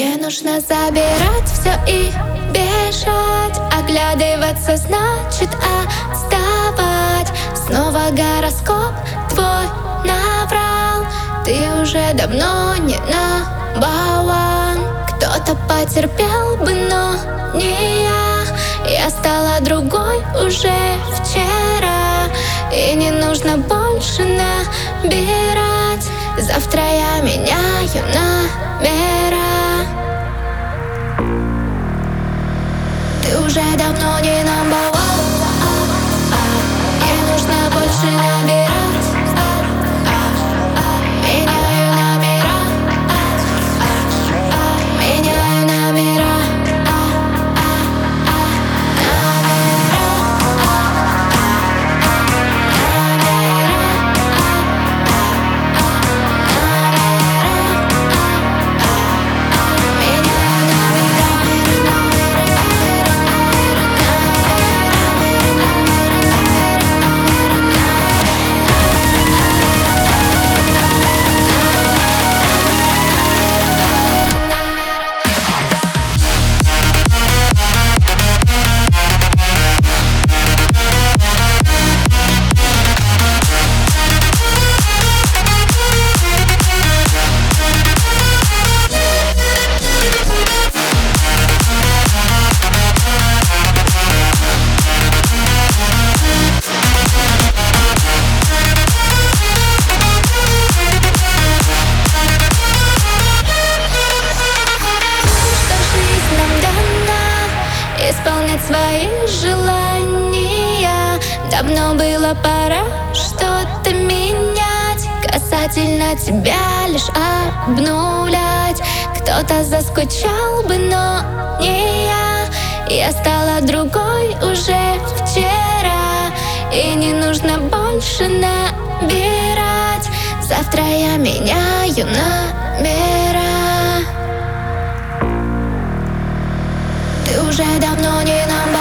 Мне нужно забирать все и бежать. Оглядываться значит отставать. Снова гороскоп твой наврал. Ты уже давно не на балан Кто-то потерпел бы, но не я. Я стала другой уже вчера. И не нужно больше набирать. Завтра я меняю номера дана Исполнять свои желания. Давно было пора что-то менять. Касательно тебя лишь обнулять. Кто-то заскучал бы, но не я. Я стала другой уже вчера. И не нужно больше набирать. Завтра я меняю номера уже давно не нам